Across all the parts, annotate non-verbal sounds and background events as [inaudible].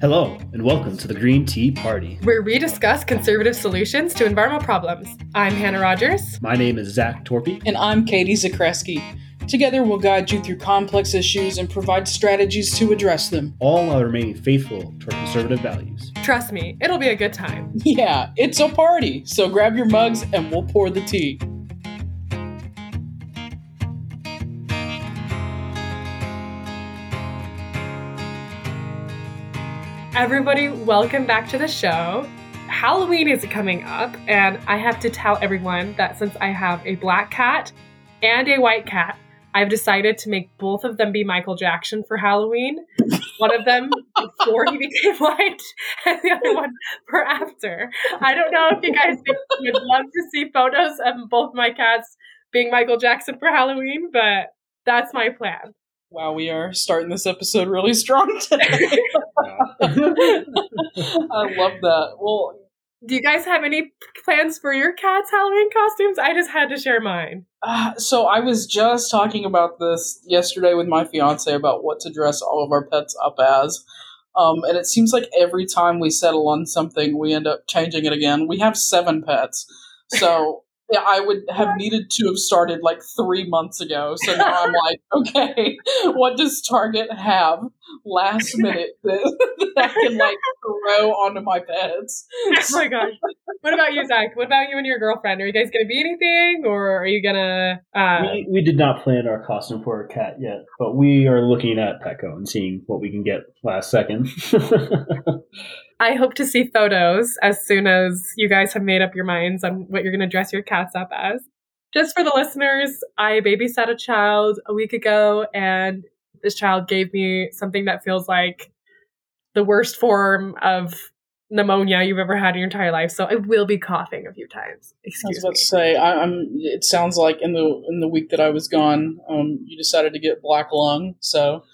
Hello, and welcome to the Green Tea Party. where we discuss conservative solutions to environmental problems. I'm Hannah Rogers. My name is Zach Torpy. And I'm Katie Zakreski. Together, we'll guide you through complex issues and provide strategies to address them. All while remaining faithful to our conservative values. Trust me, it'll be a good time. Yeah, it's a party, so grab your mugs and we'll pour the tea. Everybody, welcome back to the show. Halloween is coming up, and I have to tell everyone that since I have a black cat and a white cat, I've decided to make both of them be Michael Jackson for Halloween. One of them before he became [laughs] white, and the other one for after. I don't know if you guys would love to see photos of both my cats being Michael Jackson for Halloween, but that's my plan. Wow, we are starting this episode really strong [laughs] today. I love that. Well, Do you guys have any plans for your cat's Halloween costumes? I just had to share mine. uh, so I was just talking about this yesterday with my fiance about what to dress all of our pets up as. Um, and it seems like every time we settle on something, we end up changing it again. We have seven pets. So I would have needed to have started like three months ago. So now I'm [laughs] like, okay, what does Target have last minute that, [laughs] that I can like throw onto my pets? Oh my gosh. What about you, Zach? What about you and your girlfriend? Are you guys gonna be anything, or are you gonna? Uh, We, we did not plan our costume for our cat yet, but we are looking at Petco and seeing what we can get last second. [laughs] I hope to see photos as soon as you guys have made up your minds on what you're gonna dress your cats up as. Just for the listeners, I babysat a child a week ago, and this child gave me something that feels like the worst form of pneumonia you've ever had in your entire life. So I will be coughing a few times. I was Excuse about me. to say, I, I'm. It sounds like in the in the week that I was gone, um, you decided to get black lung. So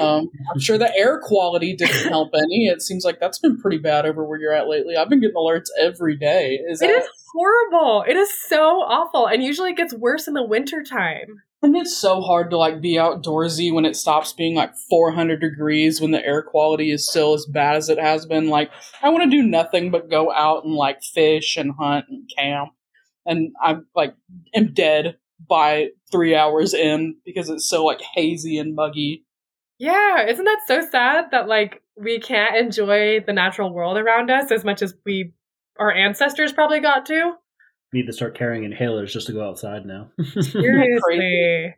um, I'm sure the air quality didn't help any. It seems like that's been pretty bad over where you're at lately. I've been getting alerts every day. Is It is horrible. It is so awful. And usually it gets worse in the wintertime. And it's so hard to like be outdoorsy when it stops being like 400 degrees when the air quality is still as bad as it has been. Like I want to do nothing but go out and like fish and hunt and camp, and I'm like am dead by three hours in because it's so like hazy and muggy. Yeah, isn't that so sad that like we can't enjoy the natural world around us as much as we our ancestors probably got to? Need to start carrying inhalers just to go outside now. Seriously.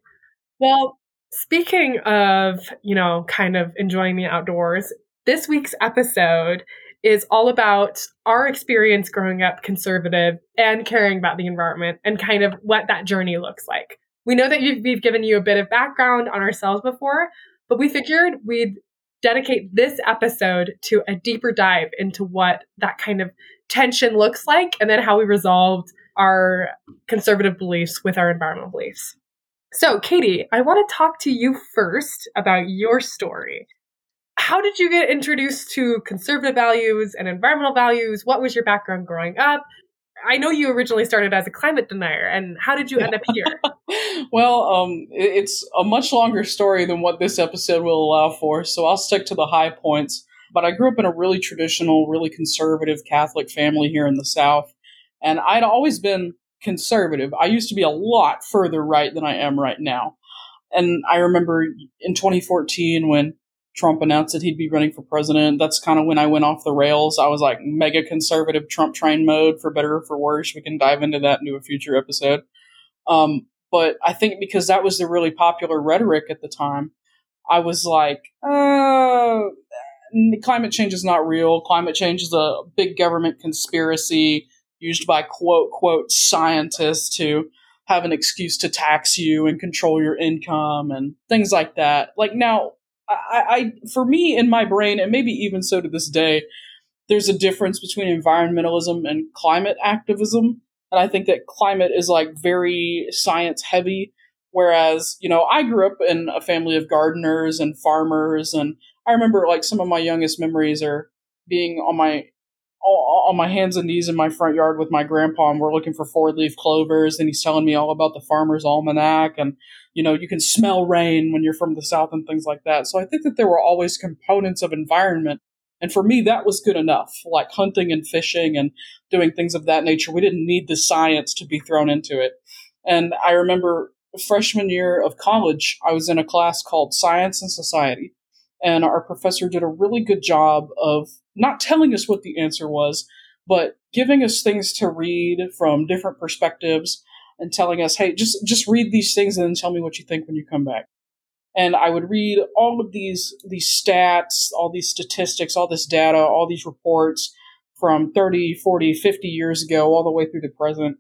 Well, speaking of, you know, kind of enjoying the outdoors, this week's episode is all about our experience growing up conservative and caring about the environment and kind of what that journey looks like. We know that we've given you a bit of background on ourselves before, but we figured we'd dedicate this episode to a deeper dive into what that kind of tension looks like and then how we resolved our conservative beliefs with our environmental beliefs. So, Katie, I want to talk to you first about your story. How did you get introduced to conservative values and environmental values? What was your background growing up? I know you originally started as a climate denier, and how did you end up here? [laughs] well, um, it's a much longer story than what this episode will allow for, so I'll stick to the high points. But I grew up in a really traditional, really conservative Catholic family here in the South, and I'd always been conservative. I used to be a lot further right than I am right now. And I remember in 2014 when Trump announced that he'd be running for president, that's kind of when I went off the rails. I was like mega conservative Trump train mode, for better or for worse. We can dive into that into a future episode. Um, but I think because that was the really popular rhetoric at the time, I was like, uh, climate change is not real. Climate change is a big government conspiracy used by quote, quote, scientists to have an excuse to tax you and control your income and things like that. Like now, I, I for me in my brain, and maybe even so to this day, there's a difference between environmentalism and climate activism. And I think that climate is like very science heavy. Whereas, you know, I grew up in a family of gardeners and farmers. And I remember like some of my youngest memories are being on my on my hands and knees in my front yard with my grandpa and we're looking for four leaf clovers and he's telling me all about the farmer's almanac and you know you can smell rain when you're from the south and things like that so i think that there were always components of environment And for me, that was good enough, like hunting and fishing and doing things of that nature. We didn't need the science to be thrown into it. And I remember freshman year of college, I was in a class called Science and Society. And our professor did a really good job of not telling us what the answer was, but giving us things to read from different perspectives and telling us, hey, just just read these things and then tell me what you think when you come back. And I would read all of these these stats, all these statistics, all this data, all these reports from 30, 40, 50 years ago, all the way through the present.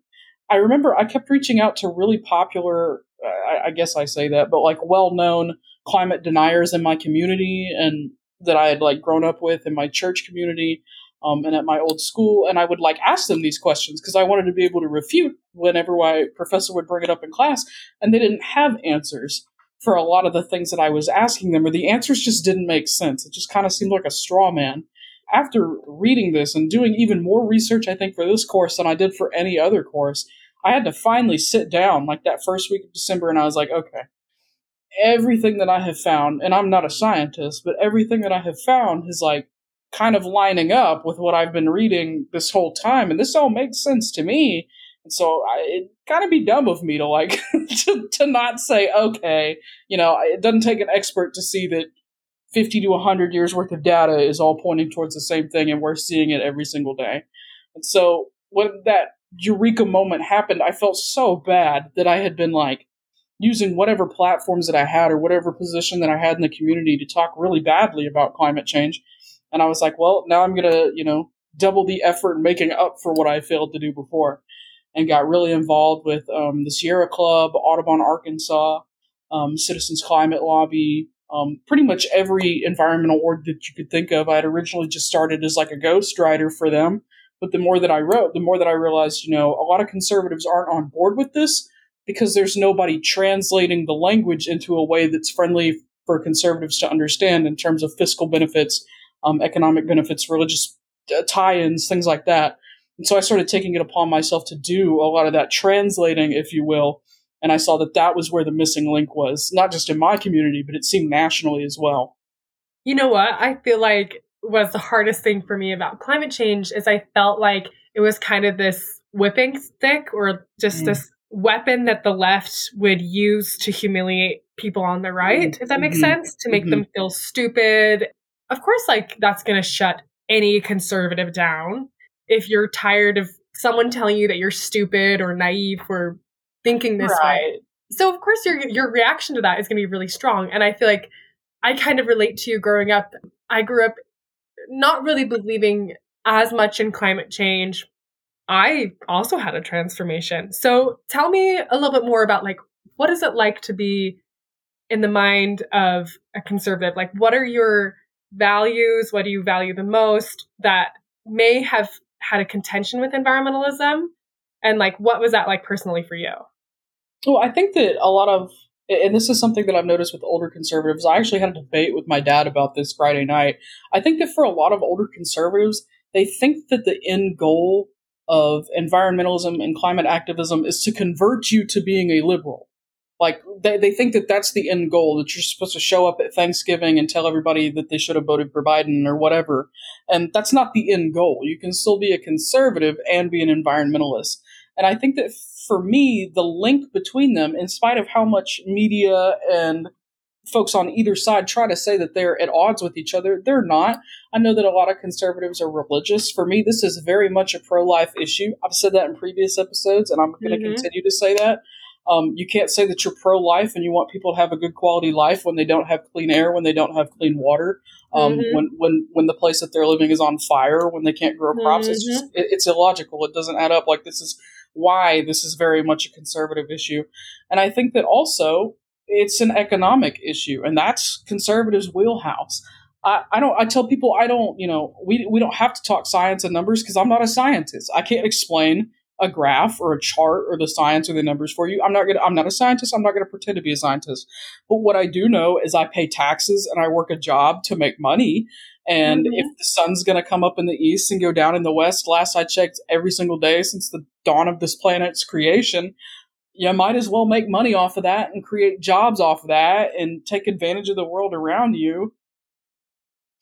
I remember I kept reaching out to really popular, I, I guess I say that, but like well known climate deniers in my community and that I had like grown up with in my church community um, and at my old school, and I would like ask them these questions because I wanted to be able to refute whenever my professor would bring it up in class, and they didn't have answers for a lot of the things that I was asking them, or the answers just didn't make sense. It just kind of seemed like a straw man. After reading this and doing even more research, I think, for this course than I did for any other course, I had to finally sit down like that first week of December, and I was like, okay, everything that I have found, and I'm not a scientist, but everything that I have found is like kind of lining up with what I've been reading this whole time, and this all makes sense to me. And so I, it kind of be dumb of me to like [laughs] to, to not say, okay, you know, it doesn't take an expert to see that 50 to 100 years worth of data is all pointing towards the same thing, and we're seeing it every single day. And so when that eureka moment happened, I felt so bad that I had been like using whatever platforms that I had or whatever position that I had in the community to talk really badly about climate change. And I was like, well, now I'm going to, you know, double the effort making up for what I failed to do before. And got really involved with um, the Sierra Club, Audubon Arkansas, um, Citizens Climate Lobby, um, pretty much every environmental org that you could think of. I had originally just started as like a ghostwriter for them. But the more that I wrote, the more that I realized, you know, a lot of conservatives aren't on board with this because there's nobody translating the language into a way that's friendly for conservatives to understand in terms of fiscal benefits, um, economic benefits, religious uh, tie-ins, things like that. And so I started taking it upon myself to do a lot of that translating, if you will. And I saw that that was where the missing link was, not just in my community, but it seemed nationally as well. You know what? I feel like was the hardest thing for me about climate change is I felt like it was kind of this whipping stick or just mm. this weapon that the left would use to humiliate people on the right, if that makes mm-hmm. sense, to make mm-hmm. them feel stupid. Of course, like that's going to shut any conservative down. If you're tired of someone telling you that you're stupid or naive for thinking this right. way. So of course your your reaction to that is going to be really strong and I feel like I kind of relate to you growing up. I grew up not really believing as much in climate change, I also had a transformation. So tell me a little bit more about like what is it like to be in the mind of a conservative? Like what are your values? What do you value the most that may have had a contention with environmentalism? And like what was that like personally for you? Well, I think that a lot of and this is something that I've noticed with older conservatives. I actually had a debate with my dad about this Friday night. I think that for a lot of older conservatives, they think that the end goal of environmentalism and climate activism is to convert you to being a liberal. Like they, they think that that's the end goal that you're supposed to show up at Thanksgiving and tell everybody that they should have voted for Biden or whatever. And that's not the end goal. You can still be a conservative and be an environmentalist. And I think that for me, the link between them, in spite of how much media and folks on either side try to say that they're at odds with each other. They're not. I know that a lot of conservatives are religious. For me, this is very much a pro life issue. I've said that in previous episodes, and I'm going to mm-hmm. continue to say that. Um, you can't say that you're pro life and you want people to have a good quality life when they don't have clean air, when they don't have clean water, um, mm-hmm. when, when, when the place that they're living is on fire, when they can't grow crops. Mm-hmm. It's just, it, it's illogical. It doesn't add up. Like, this is why this is very much a conservative issue. And I think that also it's an economic issue, and that's conservatives' wheelhouse. I, I don't. I tell people I don't. You know, we we don't have to talk science and numbers because I'm not a scientist. I can't explain a graph or a chart or the science or the numbers for you. I'm not gonna. I'm not a scientist. I'm not gonna pretend to be a scientist. But what I do know is I pay taxes and I work a job to make money. And mm-hmm. if the sun's going to come up in the east and go down in the west, last I checked, every single day since the dawn of this planet's creation, you might as well make money off of that and create jobs off of that and take advantage of the world around you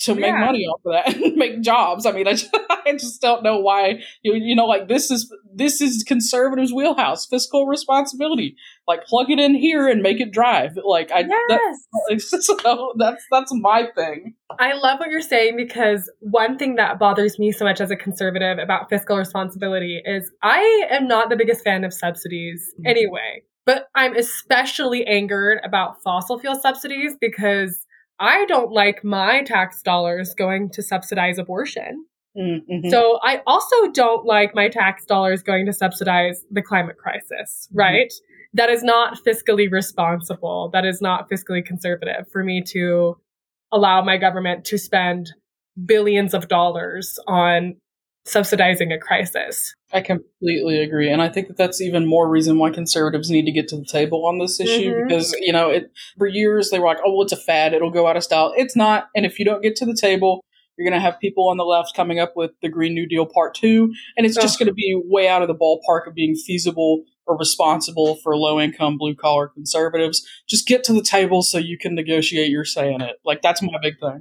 to make money off of that [laughs] and make jobs. I mean, I just, [laughs] I just don't know why you you know like this is this is conservatives' wheelhouse, fiscal responsibility. Like plug it in here and make it drive. Like I that, Yes. [laughs] so that's that's my thing. I love what you're saying because one thing that bothers me so much as a conservative about fiscal responsibility is I am not the biggest fan of subsidies Mhm. anyway, but I'm especially angered about fossil fuel subsidies because I don't like my tax dollars going to subsidize abortion. Mm-hmm. So I also don't like my tax dollars going to subsidize the climate crisis, Mhm. right? That is not fiscally responsible. That is not fiscally conservative for me to allow my government to spend billions of dollars on subsidizing a crisis. I completely agree, and I think that that's even more reason why conservatives need to get to the table on this issue Mhm. because you know it for years they were like, "Oh, well, it's a fad; it'll go out of style." It's not, and if you don't get to the table, you're going to have people on the left coming up with the Green New Deal Part Two, and it's just going to be way out of the ballpark of being feasible or responsible for low income blue collar conservatives. Just get to the table so you can negotiate your say in it. Like that's my big thing.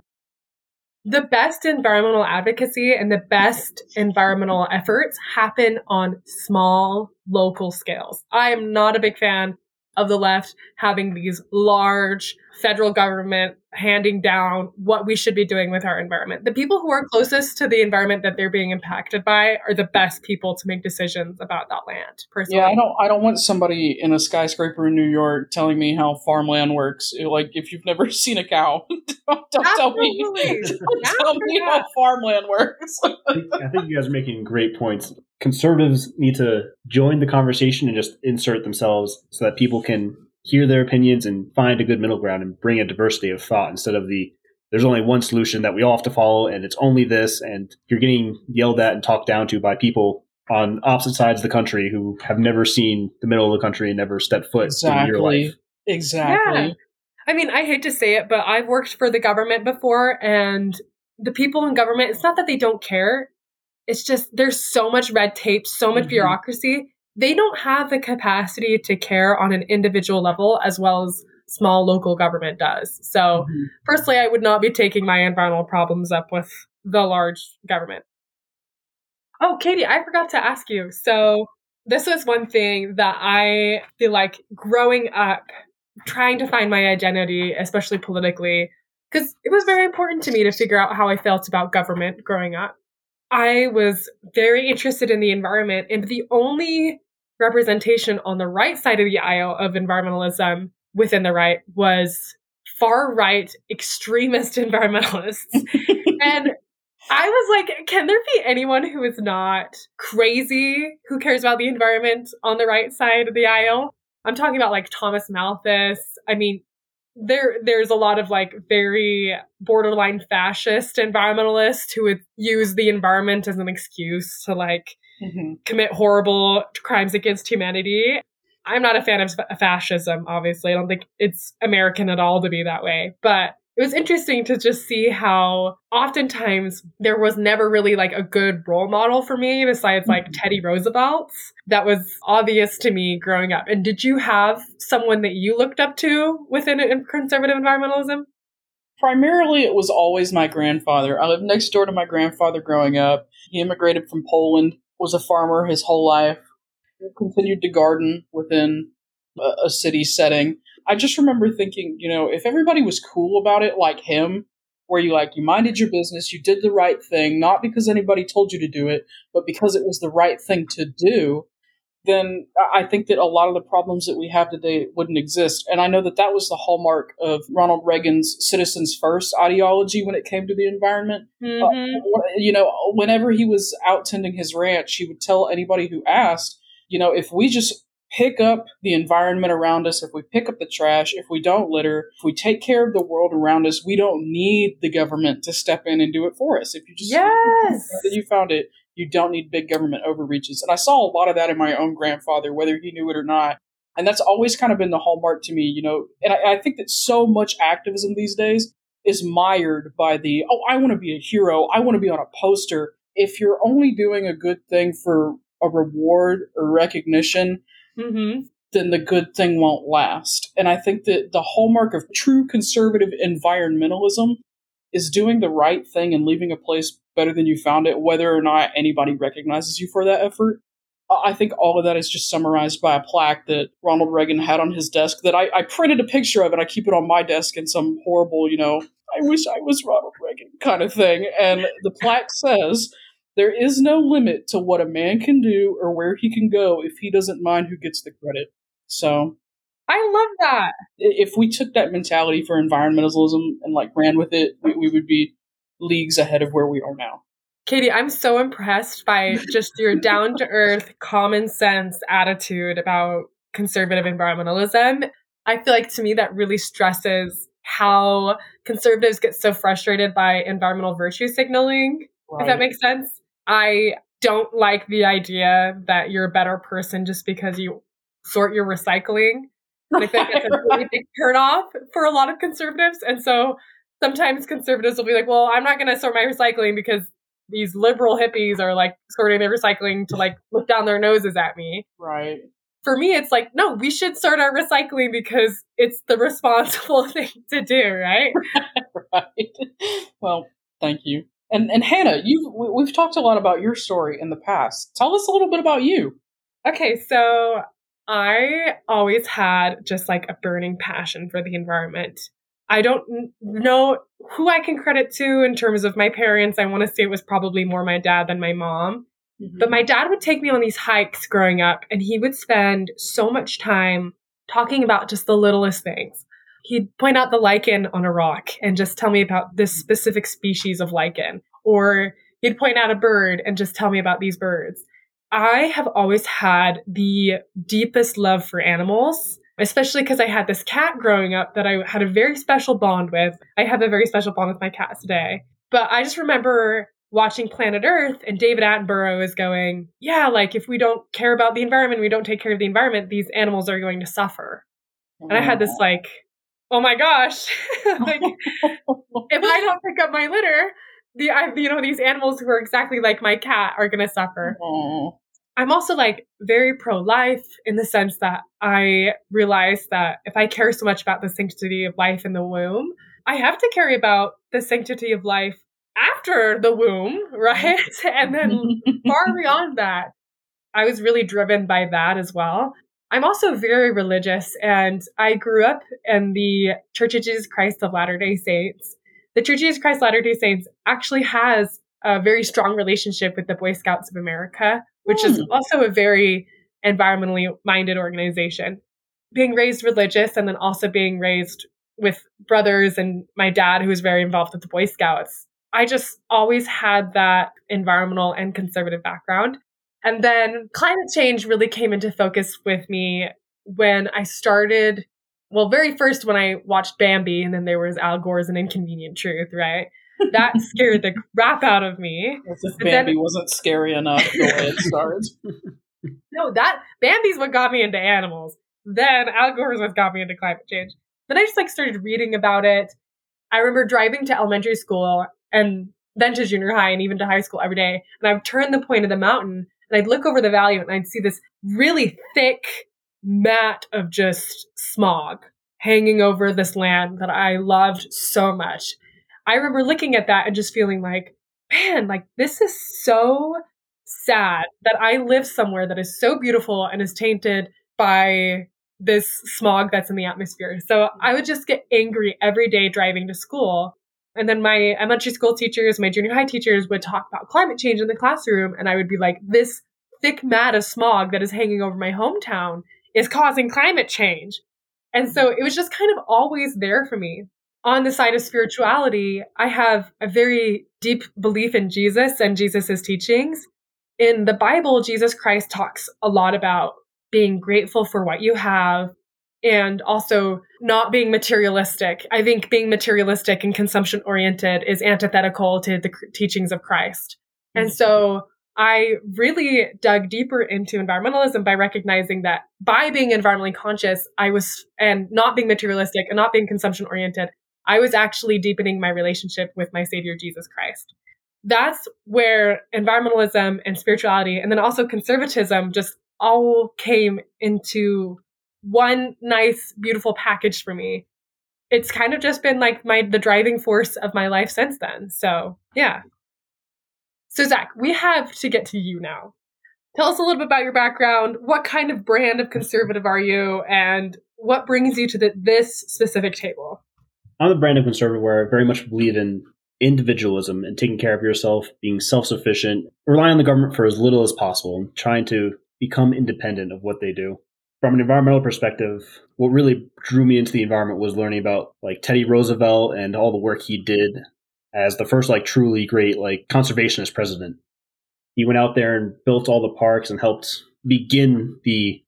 The best environmental advocacy and the best environmental efforts happen on small local scales. I am not a big fan of the left having these large federal government handing down what we should be doing with our environment. The people who are closest to the environment that they're being impacted by are the best people to make decisions about that land. Personally, Yeah, I don't. I don't want somebody in a skyscraper in New York telling me how farmland works. Like, if you've never [laughs] seen a cow, don't, [laughs] don't tell me. [laughs] Don't tell me how farmland works. I think, I think you guys are making great points. Conservatives need to join the conversation and just insert themselves so that people can hear their opinions and find a good middle ground and bring a diversity of thought instead of the there's only one solution that we all have to follow and it's only this and you're getting yelled at and talked down to by people on opposite sides of the country who have never seen the middle of the country and never stepped foot in your life. Exactly. Yeah. I mean, I hate to say it, but I've worked for the government before, and the people in government, it's not that they don't care. It's just there's so much red tape, so much Mhm. bureaucracy. They don't have the capacity to care on an individual level as well as small local government does. So, Mhm. personally, I would not be taking my environmental problems up with the large government. Oh, Katie, I forgot to ask you. So, this was one thing that I feel like growing up, trying to find my identity, especially politically, because it was very important to me to figure out how I felt about government growing up. I was very interested in the environment, and the only representation on the right side of the aisle of environmentalism within the right was far right extremist [laughs] environmentalists. [laughs] and I was like, can there be anyone who is not crazy who cares about the environment on the right side of the aisle? I'm talking about like Thomas Malthus. I mean, there there's a lot of like very borderline fascist environmentalists who would use the environment as an excuse to like Mhm. commit horrible crimes against humanity. I'm not a fan of fascism, obviously. I don't think it's American at all to be that way. But it was interesting to just see how oftentimes there was never really like a good role model for me besides like Mhm. Teddy Roosevelt's. That was obvious to me growing up. And did you have someone that you looked up to within conservative environmentalism? Primarily, it was always my grandfather. I lived next door to my grandfather growing up. He immigrated from Poland, was a farmer his whole life, continued to garden within a, a city setting. I just remember thinking, you know, if everybody was cool about it like him, where you like you minded your business, you did the right thing, not because anybody told you to do it, but because it was the right thing to do, then I think that a lot of the problems that we have today wouldn't exist. And I know that that was the hallmark of Ronald Reagan's citizens first ideology when it came to the environment. Mhm. You know, whenever he was out tending his ranch, he would tell anybody who asked, you know, if we just pick up the environment around us, if we pick up the trash, if we don't litter, if we take care of the world around us, we don't need the government to step in and do it for us. If you just Yes. that you found it, you don't need big government overreaches. And I saw a lot of that in my own grandfather, whether he knew it or not. And that's always kind of been the hallmark to me, you know. And I, I think that so much activism these days is mired by the, oh, I want to be a hero. I want to be on a poster. If you're only doing a good thing for a reward or recognition, Mm-hmm. then the good thing won't last. And I think that the hallmark of true conservative environmentalism is doing the right thing and leaving a place better than you found it, whether or not anybody recognizes you for that effort. I think all of that is just summarized by a plaque that Ronald Reagan had on his desk that I, I printed a picture of and I keep it on my desk in some horrible, you know, I wish I was Ronald Reagan kind of thing. And the plaque says, there is no limit to what a man can do or where he can go if he doesn't mind who gets the credit. So I love that. If we took that mentality for environmentalism and like ran with it, we, we would be leagues ahead of where we are now. Katie, I'm so impressed by just your down to earth, common sense attitude about conservative environmentalism. I feel like to me that really stresses how conservatives get so frustrated by environmental virtue signaling, right. if that makes sense. I don't like the idea that you're a better person just because you sort your recycling. And I think it's a [laughs] really big turn off for a lot of conservatives. And so sometimes conservatives will be like, well, I'm not going to sort my recycling because these liberal hippies are like sorting their recycling to like look down their noses at me. Right. For me, it's like, no, we should sort our recycling because it's the responsible [laughs] thing to do, right? [laughs] right. Well, thank you. And and Hannah, you we've talked a lot about your story in the past. Tell us a little bit about you. Okay, so I always had just like a burning passion for the environment. I don't know who I can credit to in terms of my parents. I want to say it was probably more my dad than my mom. Mm-hmm. But my dad would take me on these hikes growing up, and he would spend so much time talking about just the littlest things. He'd point out the lichen on a rock and just tell me about this specific species of lichen. Or he'd point out a bird and just tell me about these birds. I have always had the deepest love for animals especially because I had this cat growing up that I had a very special bond with. I have a very special bond with my cat today. But I just remember watching Planet Earth and David Attenborough is going, yeah, like if we don't care about the environment, we don't take care of the environment, these animals are going to suffer. And I had this mm-hmm. like, oh my gosh, [laughs] like [laughs] if I don't pick up my litter, the I, you know these animals who are exactly like my cat are going to suffer. Aww. I'm also like very pro life in the sense that I realize that if I care so much about the sanctity of life in the womb, I have to care about the sanctity of life after the womb, [laughs] right? and then far beyond that. I was really driven by that as well. I'm also very religious and I grew up in the Church of Jesus Christ of Latter day Saints. The Church of Jesus Christ of Latter day Saints actually has a very strong relationship with the Boy Scouts of America which mm. is hmm. also a very environmentally minded organization. Being raised religious and then also being raised with brothers and my dad, who was very involved with the Boy Scouts, I just always had that environmental and conservative background. And then climate change really came into focus with me when I started. Well, very first when I watched Bambi, and then there was Al Gore's An Inconvenient Truth, right? that [laughs] scared the crap out of me. As if Bambi then, wasn't scary enough the way it starts. [laughs] no, that Bambi's what got me into animals. Then Al Gore's what got me into climate change. Then I just like started reading about it. I remember driving to elementary school and then to junior high and even to high school every day. And I would turn the point of the mountain and I'd look over the valley and I'd see this really thick mat of just smog hanging over this land that I loved so much. I remember looking at that and just feeling like, man, like this is so sad that I live somewhere that is so beautiful and is tainted by this smog that's in the atmosphere. So I would just get angry every day driving to school. And then my elementary school teachers, my junior high teachers would talk about climate change in the classroom. And I would be like, this thick mat of smog that is hanging over my hometown is causing climate change. And so it was just kind of always there for me on the side of spirituality, I have a very deep belief in Jesus and Jesus's teachings. In the Bible, Jesus Christ talks a lot about being grateful for what you have and also not being materialistic. I think being materialistic and consumption oriented is antithetical to the teachings of Christ. And mm. so I really dug deeper into environmentalism by recognizing that by being environmentally conscious, I was, and not being materialistic and not being consumption oriented, I was actually deepening my relationship with my Savior Jesus Christ. That's where environmentalism and spirituality, and then also conservatism, just all came into one nice, beautiful package for me. it's kind of just been like my the driving force of my life since then. So yeah. So Zach, we have to get to you now. Tell us a little bit about your background. What kind of brand of conservative are you, and what brings you to the, this specific table? I'm the brand of conservative where I very much believe in individualism and taking care of yourself, being self sufficient, rely on the government for as little as possible, and trying to become independent of what they do. From an environmental perspective, what really drew me into the environment was learning about like Teddy Roosevelt and all the work he did as the first like truly great like conservationist president. He went out there and built all the parks and helped begin the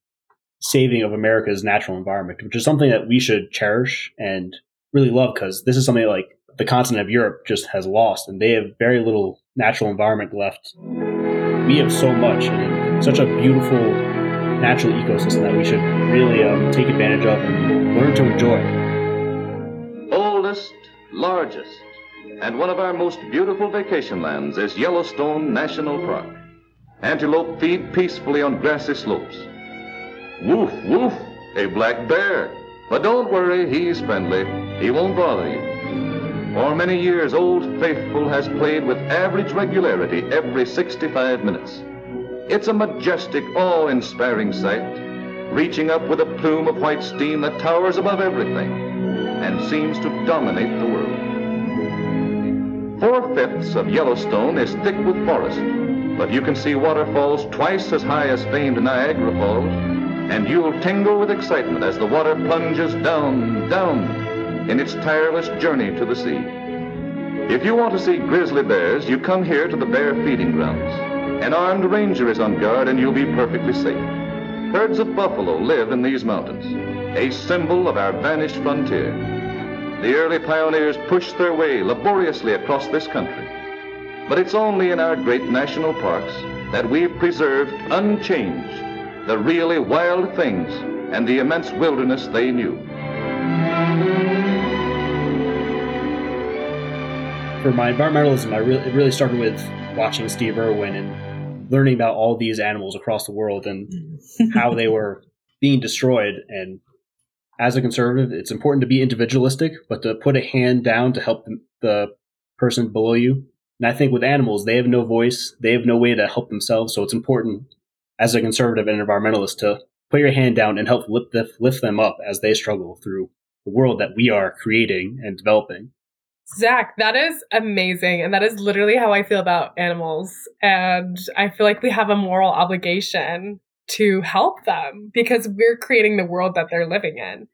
saving of America's natural environment, which is something that we should cherish and really love because this is something like the continent of Europe just has lost, and they have very little natural environment left. We have so much and such a beautiful natural ecosystem that we should really um, take advantage of and learn to enjoy. Oldest, largest, and one of our most beautiful vacation lands is Yellowstone National Park. Antelope feed peacefully on grassy slopes. Woof, woof, a black bear. But don't worry, he's friendly. He won't bother you. For many years, Old Faithful has played with average regularity every 65 minutes. It's a majestic, awe-inspiring sight, reaching up with a plume of white steam that towers above everything and seems to dominate the world. Four-fifths of Yellowstone is thick with forest, but you can see waterfalls twice as high as famed Niagara Falls, and you'll tingle with excitement as the water plunges down, down, in its tireless journey to the sea. If you want to see grizzly bears, you come here to the bear feeding grounds. An armed ranger is on guard and you'll be perfectly safe. Herds of buffalo live in these mountains, a symbol of our vanished frontier. The early pioneers pushed their way laboriously across this country. But it's only in our great national parks that we've preserved unchanged the really wild things and the immense wilderness they knew. For my environmentalism, I really it really started with watching Steve Irwin and learning about all these animals across the world and mm-hmm. how they were being destroyed. And as a conservative, it's important to be individualistic, but to put a hand down to help the, the person below you. And I think with animals, they have no voice, they have no way to help themselves. So it's important as a conservative and environmentalist to put your hand down and help lift, lift them up as they struggle through the world that we are creating and developing. Zach, that is amazing. And that is literally how I feel about animals. And I feel like we have a moral obligation to help them because we're creating the world that they're living in.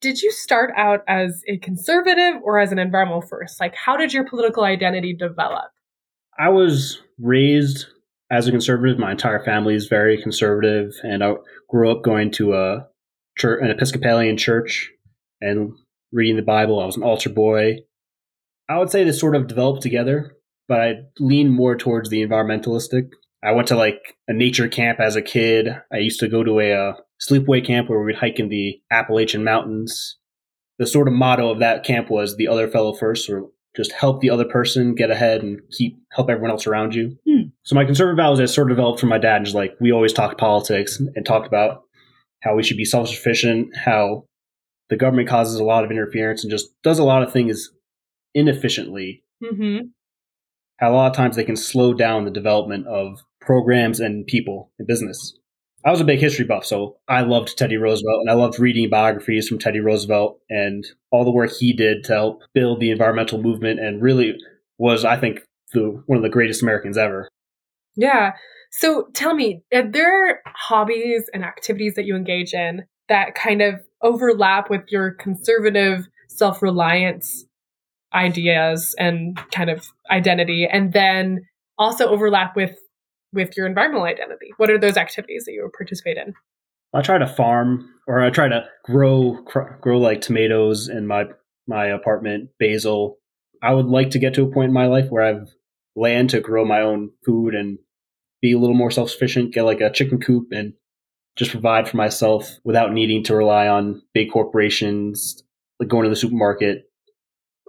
Did you start out as a conservative or as an environmental first? Like, how did your political identity develop? I was raised as a conservative. My entire family is very conservative, and I grew up going to a church, an Episcopalian church and reading the Bible. I was an altar boy. I would say this sort of developed together, but I lean more towards the environmentalistic. I went to like a nature camp as a kid. I used to go to a uh, sleepaway camp where we'd hike in the Appalachian Mountains. The sort of motto of that camp was "the other fellow first, or just help the other person get ahead and keep help everyone else around you. Hmm. So my conservative values I sort of developed from my dad. Just like we always talked politics and talked about how we should be self sufficient, how the government causes a lot of interference and just does a lot of things inefficiently. Mm-hmm. How a lot of times they can slow down the development of programs and people in business. I was a big history buff, so I loved Teddy Roosevelt and I loved reading biographies from Teddy Roosevelt and all the work he did to help build the environmental movement and really was, I think, the, one of the greatest Americans ever. Yeah. So tell me, are there hobbies and activities that you engage in that kind of overlap with your conservative self reliance ideas and kind of identity and then also overlap with with your environmental identity. What are those activities that you participate in? I try to farm or i try to grow grow like tomatoes in my my apartment basil. I would like to get to a point in my life where i've land to grow my own food and be a little more self-sufficient get like a chicken coop and just provide for myself without needing to rely on big corporations like going to the supermarket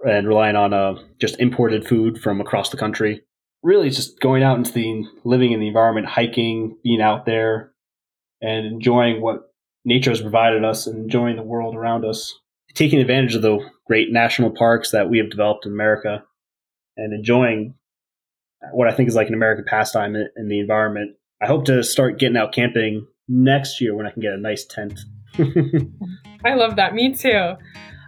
and relying on uh, just imported food from across the country. Really, just going out into the living in the environment, hiking, being out there, and enjoying what nature has provided us, and enjoying the world around us. taking advantage of the great national parks that we have developed in America and enjoying what I think is like an American pastime in, in the environment. I hope to start getting out camping next year when I can get a nice tent. [laughs] I love that. Me too.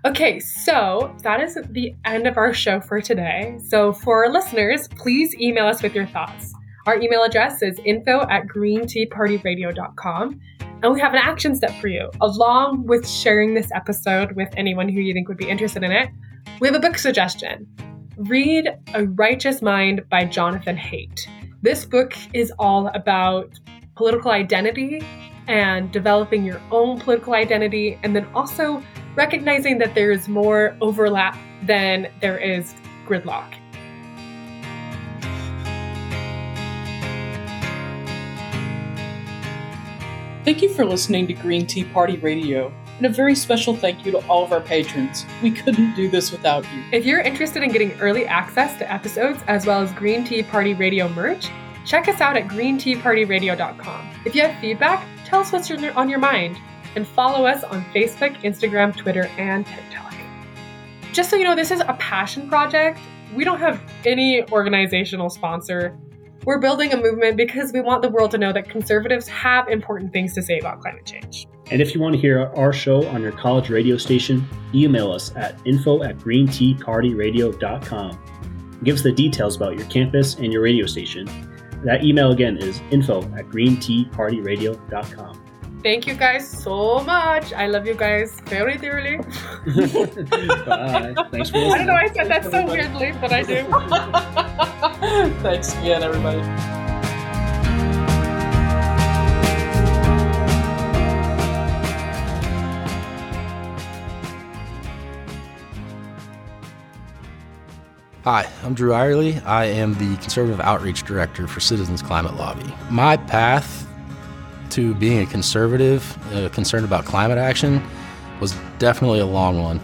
Okay, so that is the end of our show for today. So, for our listeners, please email us with your thoughts. Our email address is info at greenteapartyradio.com. And we have an action step for you. Along with sharing this episode with anyone who you think would be interested in it, we have a book suggestion. Read A Righteous Mind by Jonathan Haidt. This book is all about political identity and developing your own political identity, and then also recognizing that there is more overlap than there is gridlock. Thank you for listening to Green Tea Party Radio, and a very special thank you to all of our patrons. We couldn't do this without you. If you're interested in getting early access to episodes as well as Green Tea Party Radio merch, check us out at greenteapartyradio.com. If you have feedback, tell us what's on your mind, and follow us on Facebook, Instagram, Twitter, and TikTok. Just so you know, this is a passion project. We don't have any organizational sponsor. We're building a movement because we want the world to know that conservatives have important things to say about climate change. And if you want to hear our show on your college radio station, email us at info at greenteapartyradio.com. Give us the details about your campus and your radio station. That email again is info at greenteapartyradio.com. Thank you guys so much. I love you guys very dearly. [laughs] Bye. Thanks for I don't know, listening. I said that so weirdly, but I do. [laughs] Thanks again, everybody. Hi, I'm Drew Irely. I am the Conservative Outreach Director for Citizens Climate Lobby. My path to being a conservative, uh, concerned about climate action, was definitely a long one.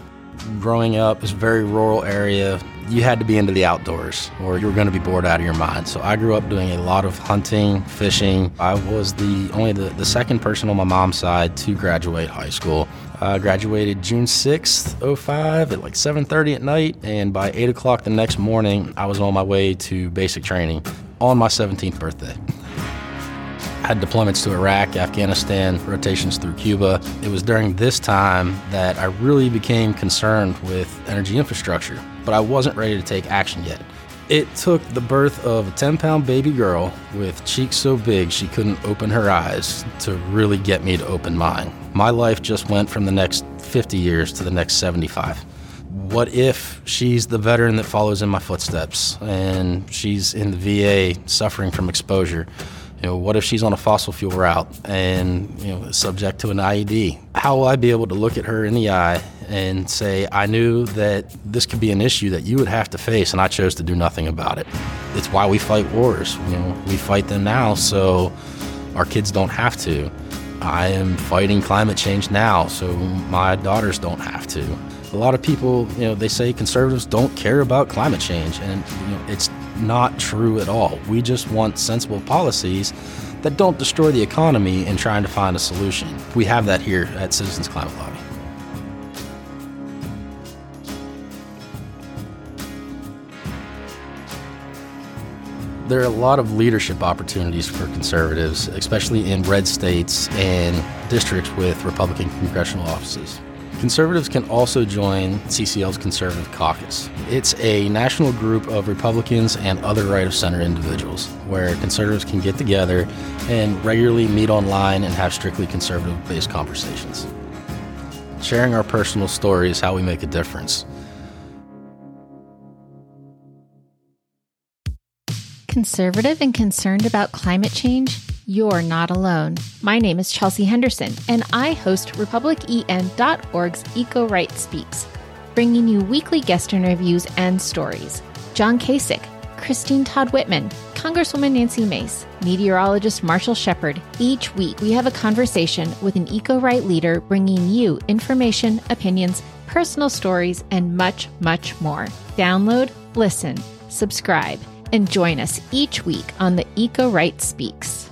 Growing up, it's a very rural area. You had to be into the outdoors or you were going to be bored out of your mind. So I grew up doing a lot of hunting, fishing. I was the only the, the second person on my mom's side to graduate high school. I graduated June 6th, 05 at like 7.30 at night. And by 8 o'clock the next morning, I was on my way to basic training on my 17th birthday. [laughs] Had deployments to Iraq, Afghanistan, rotations through Cuba. It was during this time that I really became concerned with energy infrastructure, but I wasn't ready to take action yet. It took the birth of a 10 pound baby girl with cheeks so big she couldn't open her eyes to really get me to open mine. My life just went from the next 50 years to the next 75. What if she's the veteran that follows in my footsteps and she's in the VA suffering from exposure? You know, what if she's on a fossil fuel route and you know subject to an IED? How will I be able to look at her in the eye and say, I knew that this could be an issue that you would have to face, and I chose to do nothing about it? It's why we fight wars. You know, we fight them now so our kids don't have to. I am fighting climate change now so my daughters don't have to. A lot of people, you know, they say conservatives don't care about climate change, and you know, it's not true at all. We just want sensible policies that don't destroy the economy in trying to find a solution. We have that here at Citizens Climate Lobby. There are a lot of leadership opportunities for conservatives, especially in red states and districts with Republican congressional offices. Conservatives can also join CCL's Conservative Caucus. It's a national group of Republicans and other right of center individuals where conservatives can get together and regularly meet online and have strictly conservative based conversations. Sharing our personal stories is how we make a difference. Conservative and concerned about climate change? You're not alone. My name is Chelsea Henderson, and I host RepublicEN.org's Eco Right Speaks, bringing you weekly guest interviews and stories. John Kasich, Christine Todd Whitman, Congresswoman Nancy Mace, meteorologist Marshall Shepherd. Each week, we have a conversation with an eco right leader bringing you information, opinions, personal stories, and much, much more. Download, listen, subscribe, and join us each week on the Eco Right Speaks.